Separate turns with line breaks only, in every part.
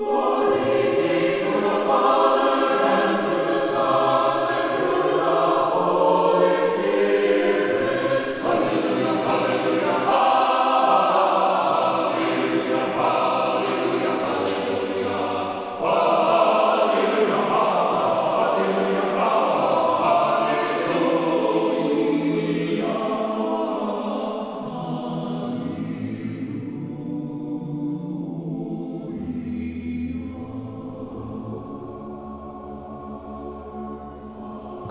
Lord.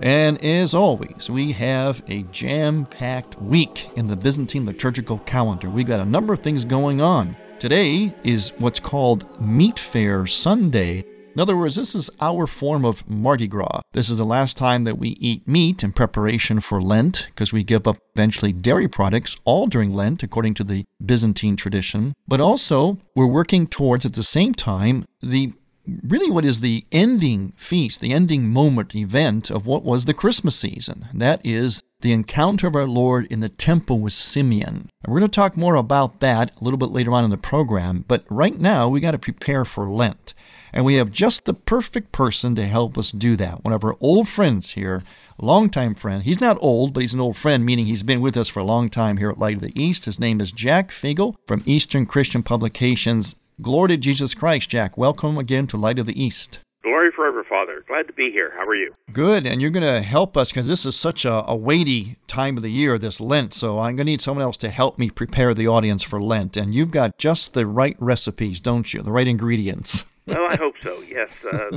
And as always, we have a jam packed week in the Byzantine liturgical calendar. We've got a number of things going on. Today is what's called Meatfare Sunday. In other words, this is our form of Mardi Gras. This is the last time that we eat meat in preparation for Lent, because we give up eventually dairy products all during Lent, according to the Byzantine tradition. But also, we're working towards at the same time the really what is the ending feast, the ending moment event of what was the Christmas season. That is the encounter of our Lord in the temple with Simeon. And we're going to talk more about that a little bit later on in the program, but right now we got to prepare for Lent. And we have just the perfect person to help us do that. One of our old friends here, longtime friend. He's not old, but he's an old friend, meaning he's been with us for a long time here at Light of the East. His name is Jack Figel from Eastern Christian Publications. Glory to Jesus Christ, Jack. Welcome again to Light of the East.
Glory forever, Father. Glad to be here. How are you?
Good. And you're going to help us because this is such a, a, weighty time of the year, this Lent. So I'm going to need someone else to help me prepare the audience for Lent. And you've got just the right recipes, don't you? The right ingredients.
well, I hope so, yes. Uh,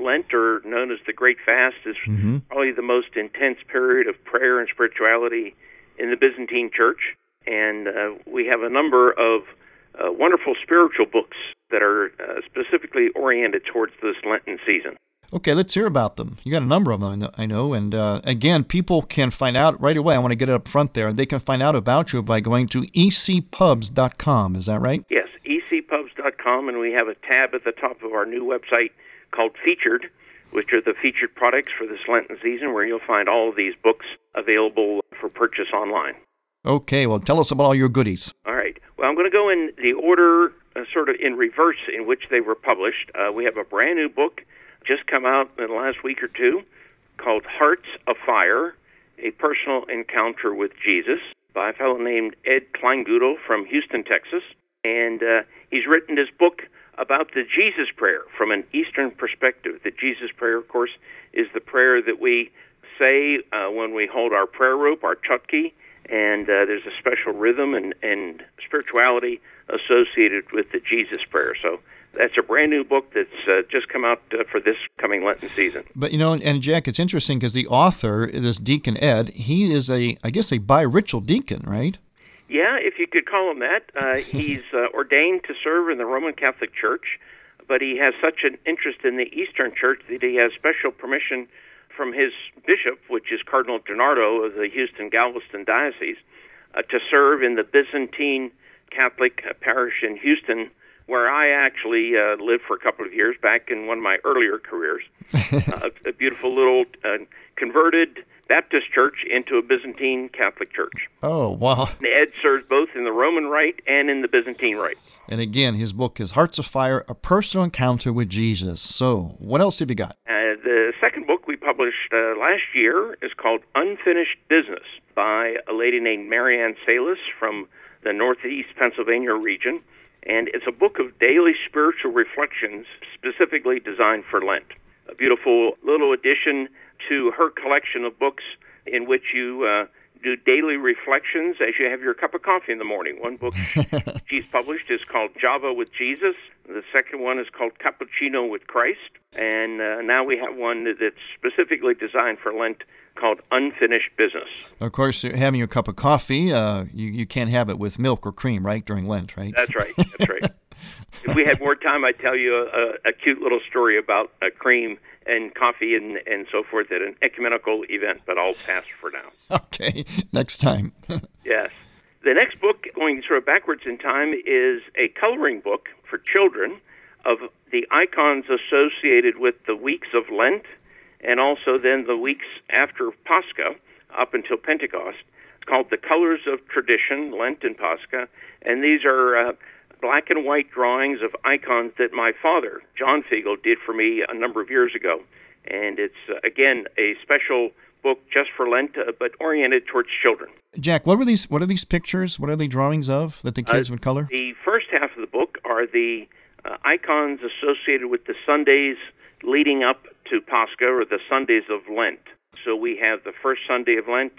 Lent, or known as the Great Fast, is mm-hmm. probably the most intense period of prayer and spirituality in the Byzantine Church. And uh, we have a number of uh, wonderful spiritual books that are uh, specifically oriented towards this Lenten season.
Okay, let's hear about them. You got a number of them, I know. And uh, again, people can find out right away. I want to get it up front there. They can find out about you by going to ecpubs.com. Is that right?
Yes, ecpubs.com. And we have a tab at the top of our new website called Featured, which are the featured products for this Lenten season, where you'll find all of these books available for purchase online.
Okay, well, tell us about all your goodies.
All right. Well, I'm going to go in the order, uh, sort of in reverse, in which they were published. Uh, we have a brand new book just come out in the last week or two called Hearts of Fire A Personal Encounter with Jesus by a fellow named Ed Kleinguetl from Houston, Texas. And uh, he's written this book about the Jesus prayer from an Eastern perspective. The Jesus prayer, of course, is the prayer that we say uh, when we hold our prayer rope, our chotki and uh, there's a special rhythm and, and spirituality associated with the Jesus prayer. So that's a brand new book that's uh, just come out uh, for this coming Lenten season.
But you know, and Jack, it's interesting because the author, this Deacon Ed, he is a, I guess, a bi-ritual deacon, right?
Yeah, if you could call him that. Uh, he's uh, ordained to serve in the Roman Catholic Church, but he has such an interest in the Eastern Church that he has special permission from his bishop, which is Cardinal DiNardo of the Houston Galveston Diocese, uh, to serve in the Byzantine Catholic parish in Houston, where I actually uh, lived for a couple of years back in one of my earlier careers. uh, a beautiful little uh, converted Baptist church into a Byzantine Catholic church.
Oh, wow.
And Ed serves both in the Roman Rite and in the Byzantine Rite.
And again, his book is Hearts of Fire A Personal Encounter with Jesus. So, what else have you got?
Uh, the second book published uh, last year is called Unfinished Business by a lady named Marianne Sailus from the Northeast Pennsylvania region. And it's a book of daily spiritual reflections specifically designed for Lent. A beautiful little addition to her collection of books in which you uh, do daily reflections as you have your cup of coffee in the morning. One book she's published is called Java with Jesus. The second one is called Cappuccino with Christ. And uh, now we have one that's specifically designed for Lent called Unfinished Business.
Of course, having a cup of coffee, uh, you, you can't have it with milk or cream, right, during Lent, right?
That's right. That's right. if we had more time, I'd tell you a, a, cute little story about cream and coffee and, and so forth at an ecumenical event, but I'll pass for now.
Okay, next time.
yes. The next book, going sort of backwards in time, is a coloring book for children of the icons associated with the weeks of Lent and also then the weeks after Pascha up until Pentecost. It's called The Colors of Tradition, Lent and Pascha, and these are uh, black and white drawings of icons that my father, John Figel, did for me a number of years ago. And it's, uh, again, a special book just for Lent, uh, but oriented towards children.
Jack, what were these? What are these pictures? What are they drawings of that the kids
uh,
would color?
The first half of the book are the uh, icons associated with the Sundays leading up to Pascha or the Sundays of Lent. So we have the first Sunday of Lent,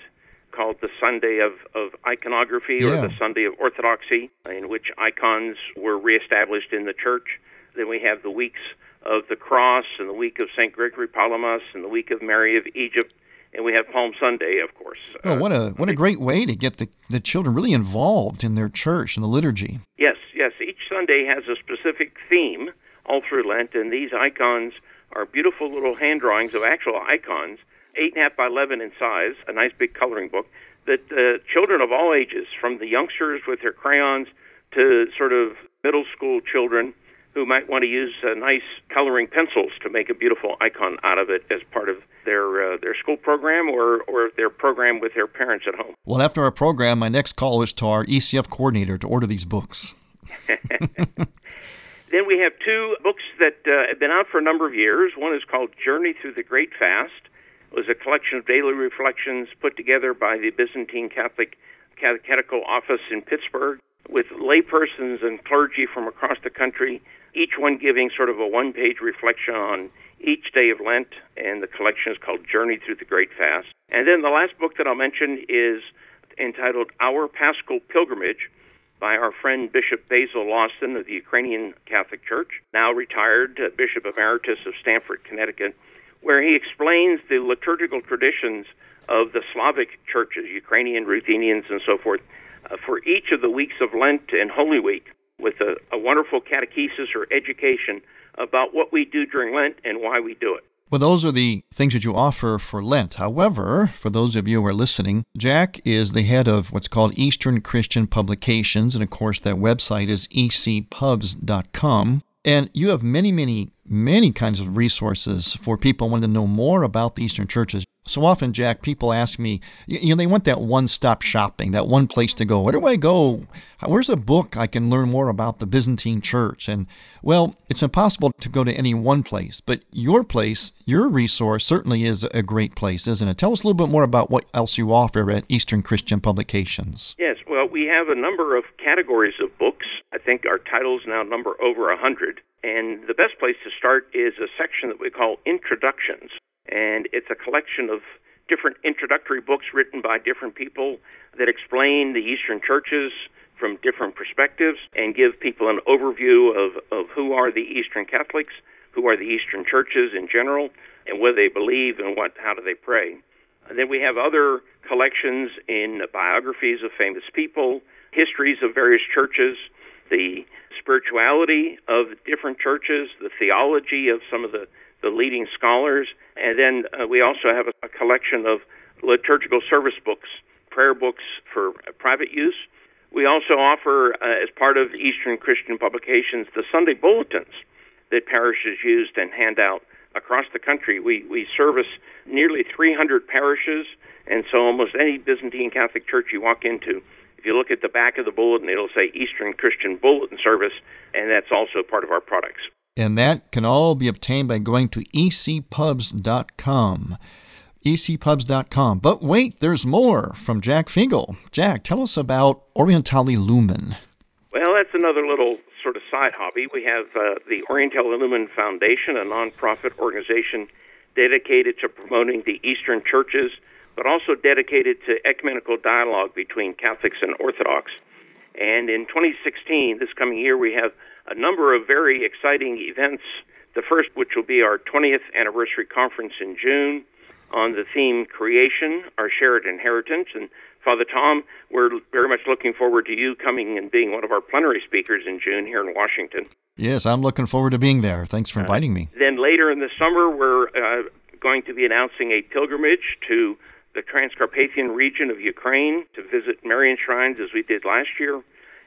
called the Sunday of, of Iconography
yeah.
or the Sunday of Orthodoxy, in which icons were reestablished in the church. Then we have the weeks of the Cross and the week of St. Gregory Palamas and the week of Mary of Egypt. And we have Palm Sunday, of course.
Oh, what a what a uh, great way to get the, the children really involved in their church and the liturgy.
Yes, yes. Each Sunday has a specific theme all through Lent, and these icons are beautiful little hand drawings of actual icons eight and a half by eleven in size, a nice big coloring book that uh, children of all ages, from the youngsters with their crayons to sort of middle school children who might want to use uh, nice coloring pencils to make a beautiful icon out of it as part of their uh, their school program or or their program with their parents at home.
Well, after our program, my next call is to our ECF coordinator to order these books.
then we have two books that uh, have been out for a number of years. One is called Journey Through the Great Fast, was a collection of daily reflections put together by the Byzantine Catholic Catechetical Office in Pittsburgh with laypersons and clergy from across the country, each one giving sort of a one page reflection on each day of Lent, and the collection is called Journey Through the Great Fast. And then the last book that I'll mention is entitled Our Paschal Pilgrimage by our friend Bishop Basil Losten of the Ukrainian Catholic Church, now retired uh, Bishop Emeritus of Stamford, Connecticut, where he explains the liturgical traditions of the Slavic churches, Ukrainian, Ruthenians, and so forth, uh, for each of the weeks of Lent and Holy Week with a, a wonderful catechesis or education about what we do during Lent and why we do it.
Well, those are the things that you offer for Lent. However, for those of you who are listening, Jack is the head of what's called Eastern Christian Publications, and of course, that website is ecpubs.com. And you have many, many, many kinds of resources for people wanting to know more about the Eastern churches. So often, Jack, people ask me, you know, they want that one stop shopping, that one place to go. Where do I go? Where's a book I can learn more about the Byzantine church? And, well, it's impossible to go to any one place, but your place, your resource, certainly is a great place, isn't it? Tell us a little bit more about what else you offer at Eastern Christian Publications.
Yes, well, we have a number of categories of books. I think our titles now number over a 100. And the best place to start is a section that we call Introductions and it's a collection of different introductory books written by different people that explain the Eastern churches from different perspectives and give people an overview of, of who are the Eastern Catholics, who are the Eastern churches in general, and what they believe and what how do they pray. And then we have other collections in biographies of famous people, histories of various churches, the spirituality of different churches, the theology of some of the the leading scholars. And then uh, we also have a, a collection of liturgical service books, prayer books for private use. We also offer, uh, as part of Eastern Christian Publications, the Sunday bulletins that parishes use and hand out across the country. We, we service nearly 300 parishes, and so almost any Byzantine Catholic church you walk into, if you look at the back of the bulletin, it'll say Eastern Christian Bulletin Service, and that's also part of our products.
And that can all be obtained by going to ecpubs.com. ecpubs.com. But wait, there's more from Jack Figel. Jack, tell us about Orientale Lumen.
Well, that's another little sort of side hobby. We have uh, the Orientale Lumen Foundation, a nonprofit organization dedicated to promoting the Eastern churches, but also dedicated to ecumenical dialogue between Catholics and Orthodox. And in 2016, this coming year, we have a number of very exciting events. The first, which will be our 20th anniversary conference in June on the theme Creation, Our Shared Inheritance. And Father Tom, we're very much looking forward to you coming and being one of our plenary speakers in June here in Washington.
Yes, I'm looking forward to being there. Thanks for inviting me.
Uh, then later in the summer, we're uh, going to be announcing a pilgrimage to the Transcarpathian region of Ukraine to visit Marian shrines as we did last year.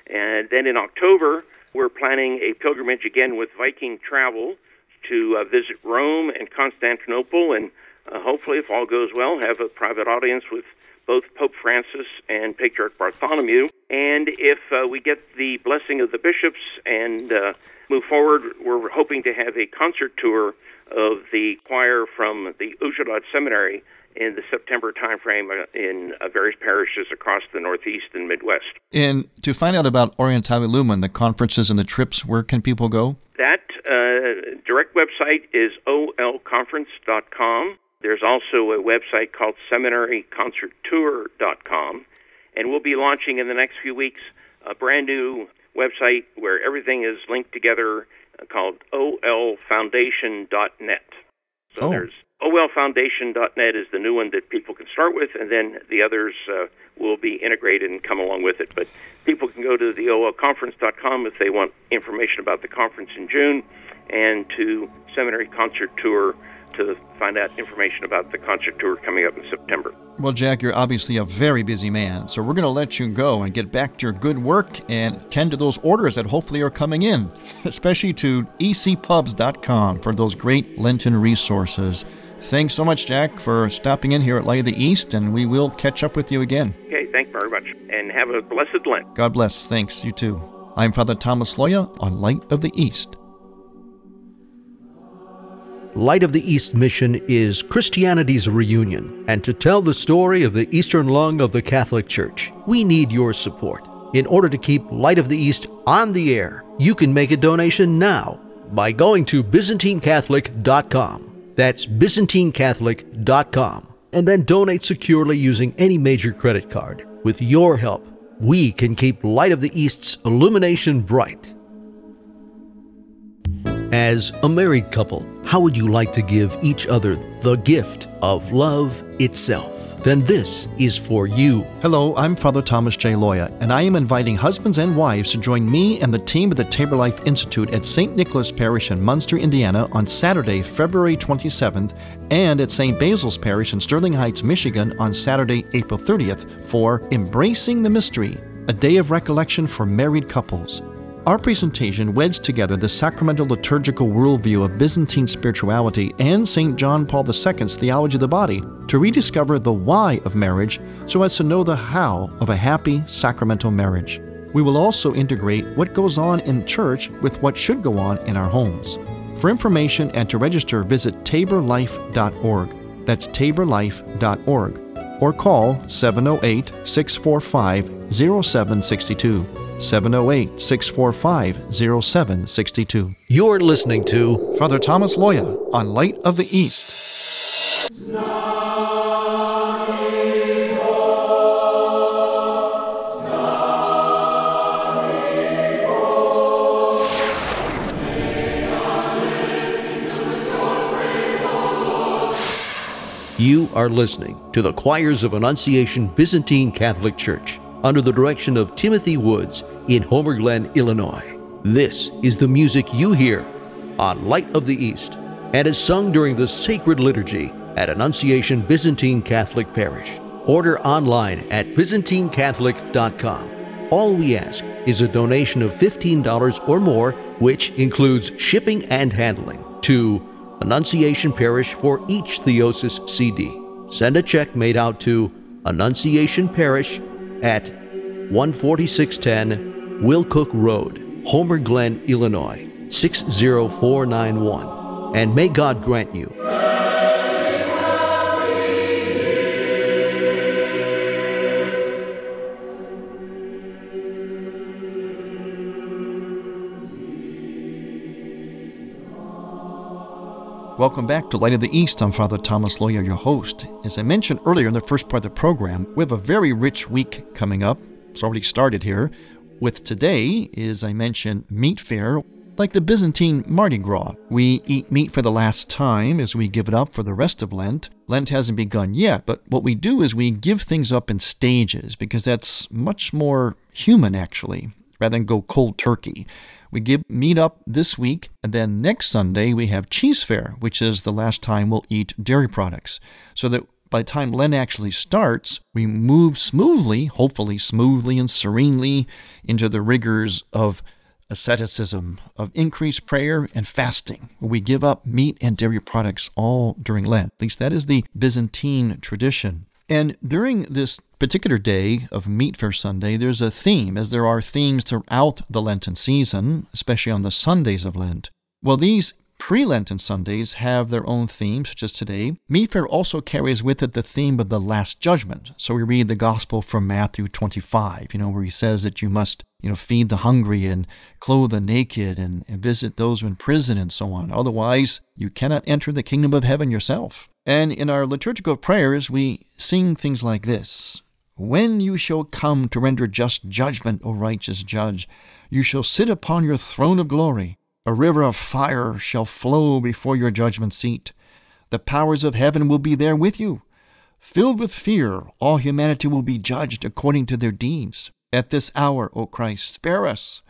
And then in October, we're planning a pilgrimage again with Viking Travel to uh, visit Rome and Constantinople, and uh, hopefully, if all goes well, have a private audience with both Pope Francis and Patriarch Bartholomew. And if uh, we get the blessing of the bishops and uh, move forward, we're hoping to have a concert tour of the choir from the Uzhhorod Seminary in the September timeframe uh, in uh, various parishes across the Northeast and Midwest.
And to find out about Orientale Lumen, the conferences and the trips, where can people go?
That uh, direct website is olconference.com. There's also a website called seminaryconcerttour.com. And we'll be launching in the next few weeks a brand new website where everything is linked together uh, called olfoundation.net. So
oh.
there's olfoundation.net is the new one that people can start with, and then the others uh, will be integrated and come along with it. But people can go to the olconference.com if they want information about the conference in June, and to Seminary Concert Tour to find out information about the concert tour coming up in September.
Well, Jack, you're obviously a very busy man, so we're going to let you go and get back to your good work and tend to those orders that hopefully are coming in, especially to ecpubs.com for those great Lenten resources. Thanks so much, Jack, for stopping in here at Light of the East, and we will catch up with you again.
Okay, thanks very much, and have a blessed Lent.
God bless. Thanks, you too. I'm Father Thomas Loya on Light of the East.
Light of the East mission is Christianity's reunion, and to tell the story of the Eastern lung of the Catholic Church, we need your support. In order to keep Light of the East on the air, you can make a donation now by going to ByzantineCatholic.com. That's ByzantineCatholic.com. And then donate securely using any major credit card. With your help, we can keep Light of the East's illumination bright. As a married couple, how would you like to give each other the gift of love itself? Then this is for you.
Hello, I'm Father Thomas J. Loya, and I am inviting husbands and wives to join me and the team at the Tabor Life Institute at St. Nicholas Parish in Munster, Indiana on Saturday, February 27th, and at St. Basil's Parish in Sterling Heights, Michigan on Saturday, April 30th for Embracing the Mystery, a day of recollection for married couples. Our presentation weds together the sacramental liturgical worldview of Byzantine spirituality and St. John Paul II's theology of the body to rediscover the why of marriage so as to know the how of a happy sacramental marriage. We will also integrate what goes on in church with what should go on in our homes. For information and to register, visit taborlife.org. That's taborlife.org. Or call 708 645 0762. 708 645 0762.
You're listening to
Father Thomas Loya on Light of the East.
You are listening to the choirs of Annunciation Byzantine Catholic Church under the direction of Timothy Woods in Homer Glen, Illinois. This is the music you hear on Light of the East and is sung during the sacred liturgy at Annunciation Byzantine Catholic Parish. Order online at ByzantineCatholic.com. All we ask is a donation of $15 or more, which includes shipping and handling, to Annunciation Parish for each Theosis CD. Send a check made out to Annunciation Parish at 14610 Willcook Road, Homer Glen, Illinois 60491. And may God grant you
Welcome back to Light of the East. I'm Father Thomas Loya, your host. As I mentioned earlier in the first part of the program, we have a very rich week coming up. It's already started here. With today, as I mentioned, meatfare, like the Byzantine Mardi Gras. We eat meat for the last time as we give it up for the rest of Lent. Lent hasn't begun yet, but what we do is we give things up in stages because that's much more human, actually, rather than go cold turkey. We give meat up this week, and then next Sunday we have Cheesefare, which is the last time we'll eat dairy products. So that by the time Lent actually starts, we move smoothly, hopefully smoothly and serenely, into the rigors of asceticism, of increased prayer and fasting, we give up meat and dairy products all during Lent. At least that is the Byzantine tradition. And during this particular day of Meatfare Sunday, there's a theme, as there are themes throughout the Lenten season, especially on the Sundays of Lent. Well, these pre Lenten Sundays have their own themes, such as today. Meatfare also carries with it the theme of the Last Judgment. So we read the Gospel from Matthew 25, you know, where he says that you must, you know, feed the hungry and clothe the naked and, and visit those in prison and so on. Otherwise, you cannot enter the kingdom of heaven yourself. And in our liturgical prayers, we sing things like this When you shall come to render just judgment, O righteous judge, you shall sit upon your throne of glory. A river of fire shall flow before your judgment seat. The powers of heaven will be there with you. Filled with fear, all humanity will be judged according to their deeds. At this hour, O Christ, spare us.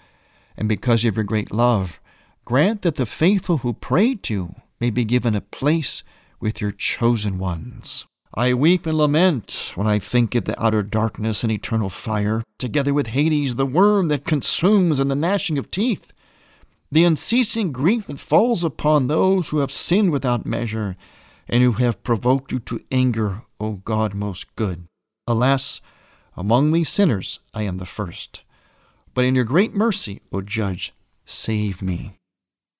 And because of your great love, grant that the faithful who pray to you may be given a place with your chosen ones. I weep and lament when I think of the outer darkness and eternal fire, together with Hades, the worm that consumes, and the gnashing of teeth. The unceasing grief that falls upon those who have sinned without measure, and who have provoked you to anger, O God most good. Alas, among these sinners I am the first. But in your great mercy, O Judge, save me.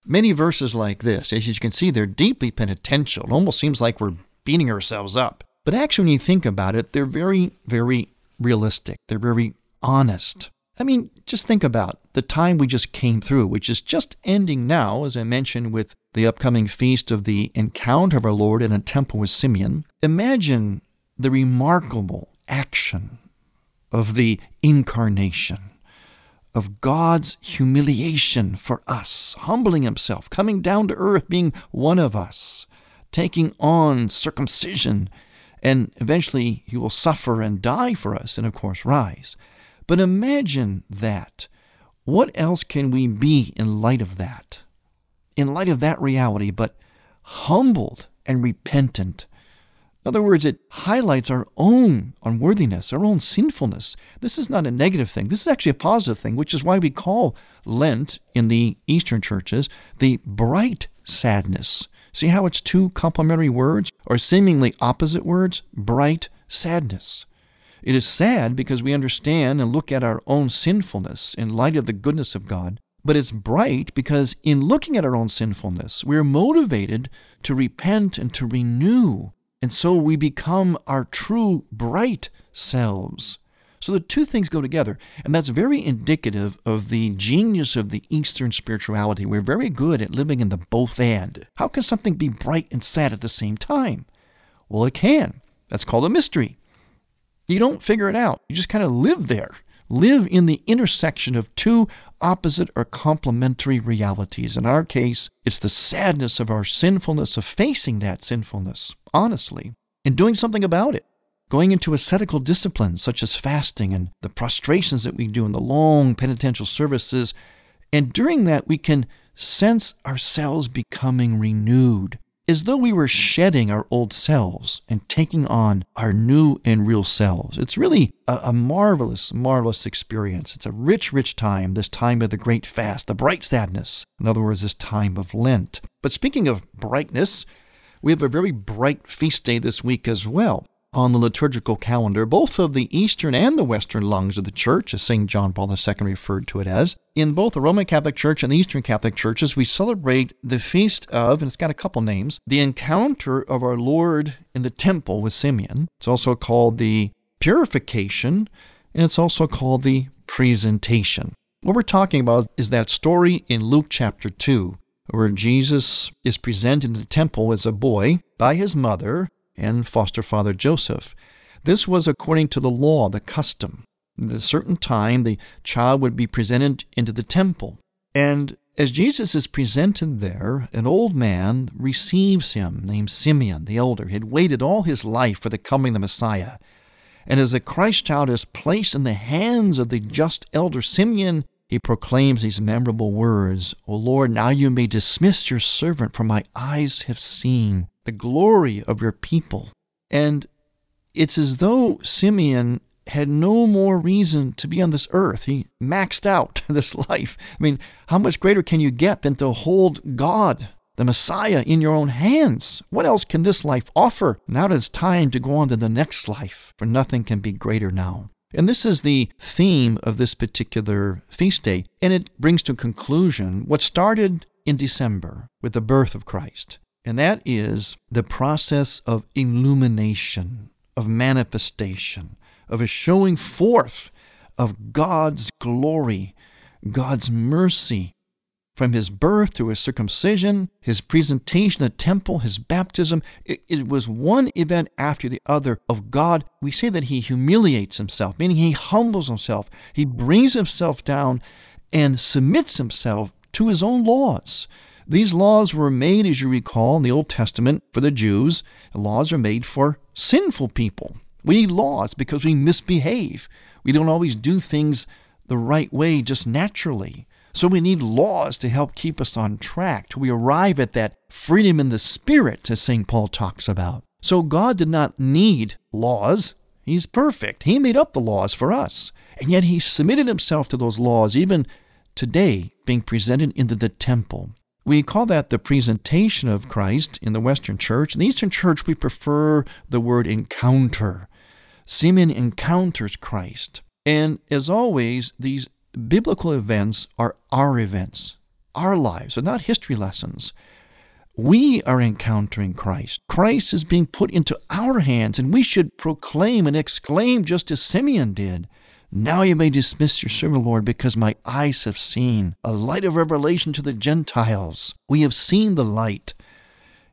Many verses like this, as you can see, they're deeply penitential. It almost seems like we're beating ourselves up. But actually, when you think about it, they're very, very realistic. They're very honest. I mean, just think about the time we just came through, which is just ending now, as I mentioned, with the upcoming feast of the encounter of our Lord in a temple with Simeon. Imagine the remarkable action of the incarnation of God's humiliation for us, humbling himself, coming down to earth, being one of us, taking on circumcision, and eventually he will suffer and die for us and, of course, rise. But imagine that. What else can we be in light of that? In light of that reality, but humbled and repentant in other words, it highlights our own unworthiness, our own sinfulness. This is not a negative thing. This is actually a positive thing, which is why we call Lent in the Eastern churches the bright sadness. See how it's two complementary words or seemingly opposite words? Bright sadness. It is sad because we understand and look at our own sinfulness in light of the goodness of God, but it's bright because in looking at our own sinfulness, we're motivated to repent and to renew and so we become our true bright selves. So the two things go together, and that's very indicative of the genius of the Eastern spirituality. We're very good at living in the both and. How can something be bright and sad at the same time? Well, it can. That's called a mystery. You don't figure it out, you just kind of live there live in the intersection of two opposite or complementary realities. In our case, it's the sadness of our sinfulness, of facing that sinfulness, honestly, and doing something about it. Going into ascetical disciplines such as fasting and the prostrations that we do in the long penitential services. And during that, we can sense ourselves becoming renewed, as though we were shedding our old selves and taking on our new and real selves. It's really a, a, marvelous, marvelous experience. It's a rich, rich time, this time of the great fast, the bright sadness. In other words, this time of Lent. But speaking of brightness, we have a very bright feast day this week as well. On the liturgical calendar, both of the eastern and the western lungs of the church, as St. John Paul II referred to it as. In both the Roman Catholic Church and the Eastern Catholic Churches, we celebrate the feast of, and it's got a couple names, the encounter of our Lord in the temple with Simeon. It's also called the purification, and it's also called the presentation. What we're talking about is that story in Luke chapter 2, where Jesus is presented in the temple as a boy by his mother and foster father Joseph. This was according to the law, the custom. At a certain time, the child would be presented into the temple. And as Jesus is presented there, an old man receives him named Simeon the elder. He had waited all his life for the coming of the Messiah. And as the Christ child is placed in the hands of the just elder Simeon, he proclaims these memorable words O Lord, now you may dismiss your servant, for my eyes have seen the glory of your people. And it's as though Simeon had no more reason to be on this earth. He maxed out this life. I mean, how much greater can you get than to hold God, the Messiah, in your own hands? What else can this life offer? Now it is time to go on to the next life, for nothing can be greater now. And this is the theme of this particular feast day. And it brings to conclusion what started in December with the birth of Christ and that is the process of illumination, of manifestation, of a showing forth of God's glory, God's mercy, from his birth to his circumcision, his presentation in the temple, his baptism. It, it, was one event after the other of God. We say that he humiliates himself, meaning he humbles himself. He brings himself down and submits himself to his own laws. These laws were made, as you recall, in the Old Testament for the Jews. The laws are made for sinful people. We need laws because we misbehave. We don't always do things the right way just naturally. So we need laws to help keep us on track till we arrive at that freedom in the spirit, as St. Paul talks about. So God did not need laws. He's perfect. He made up the laws for us. And yet he submitted himself to those laws, even today being presented into the temple. We call that the presentation of Christ in the Western Church. In the Eastern Church, we prefer the word encounter. Simeon encounters Christ. And as always, these biblical events are our events, our lives, are not history lessons. We are encountering Christ. Christ is being put into our hands, and we should proclaim and exclaim just as Simeon did now you may dismiss your servant, Lord, because my eyes have seen a light of revelation to the Gentiles. We have seen the light.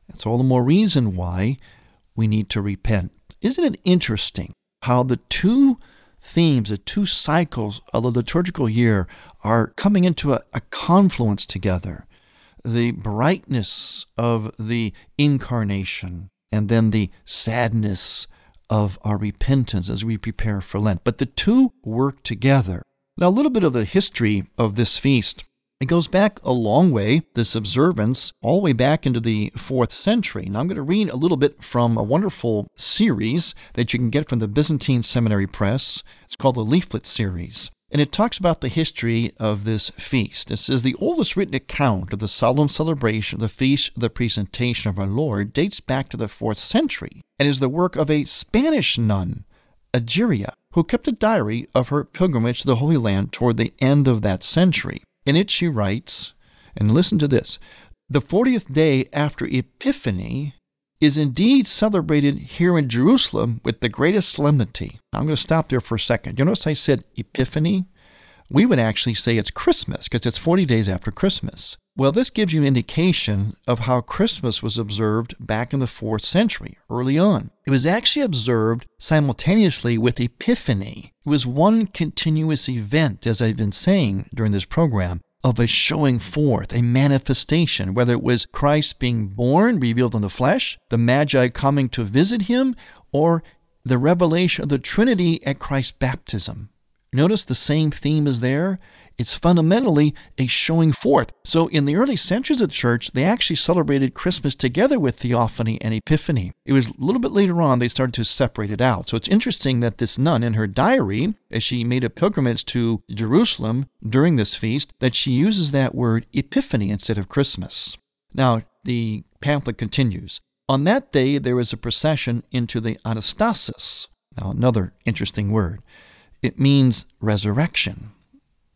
That's all the more reason why we need to repent. Isn't it interesting how the two themes, the two cycles of the liturgical year are coming into a, a confluence together? The brightness of the incarnation and then the sadness of our repentance as we prepare for Lent. But the two work together. Now, a little bit of the history of this feast. It goes back a long way, this observance, all the way back into the fourth century. Now, I'm going to read a little bit from a wonderful series that you can get from the Byzantine Seminary Press. It's called the Leaflet Series. And it talks about the history of this feast. It says the oldest written account of the solemn celebration of the feast of the presentation of our Lord dates back to the fourth century and is the work of a Spanish nun, Egeria, who kept a diary of her pilgrimage to the Holy Land toward the end of that century. In it she writes, and listen to this the 40th day after Epiphany is indeed celebrated here in Jerusalem with the greatest solemnity. I'm going to stop there for a second. You notice I said Epiphany? We would actually say it's Christmas because it's 40 days after Christmas. Well, this gives you an indication of how Christmas was observed back in the 4th century, early on. It was actually observed simultaneously with Epiphany. It was one continuous event, as I've been saying during this program of a showing forth, a manifestation, whether it was Christ being born, revealed in the flesh, the Magi coming to visit him, or the revelation of the Trinity at Christ's baptism. Notice the same theme is there. It's fundamentally a showing forth. So, in the early centuries of the church, they actually celebrated Christmas together with Theophany and Epiphany. It was a little bit later on they started to separate it out. So, it's interesting that this nun, in her diary, as she made a pilgrimage to Jerusalem during this feast, that she uses that word Epiphany instead of Christmas. Now, the pamphlet continues. On that day, there is a procession into the anastasis. Now, another interesting word. It means resurrection.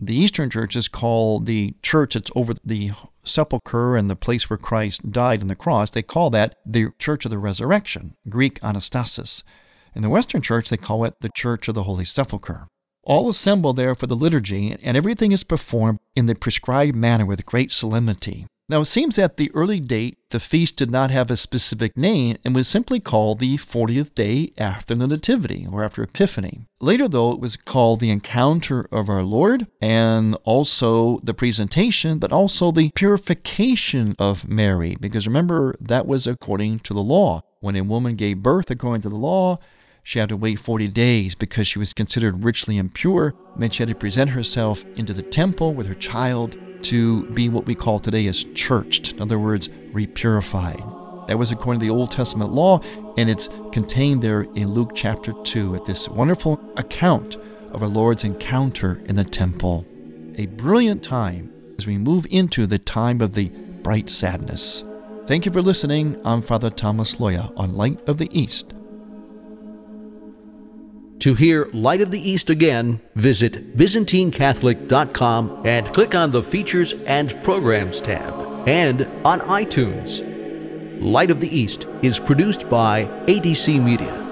The Eastern churches call the church that's over the sepulchre and the place where Christ died on the cross, they call that the church of the resurrection, Greek anastasis. In the Western church, they call it the church of the Holy Sepulchre. All assemble there for the liturgy, and everything is performed in the prescribed manner with great solemnity. Now, it seems at the early date, the feast did not have a specific name and was simply called the 40th day after the Nativity or after Epiphany. Later, though, it was called the Encounter of our Lord and also the presentation, but also the purification of Mary, because remember, that was according to the law. When a woman gave birth according to the law, she had to wait 40 days because she was considered richly impure. Then she had to present herself into the temple with her child to be what we call today as churched, in other words, repurified. That was according to the Old Testament law, and it's contained there in Luke chapter 2 at this wonderful account of our Lord's encounter in the temple. A brilliant time as we move into the time of the bright sadness. Thank you for listening. I'm Father Thomas Loya on Light of the East.
To hear Light of the East again, visit ByzantineCatholic.com and click on the Features and Programs tab, and on iTunes. Light of the East is produced by ADC Media.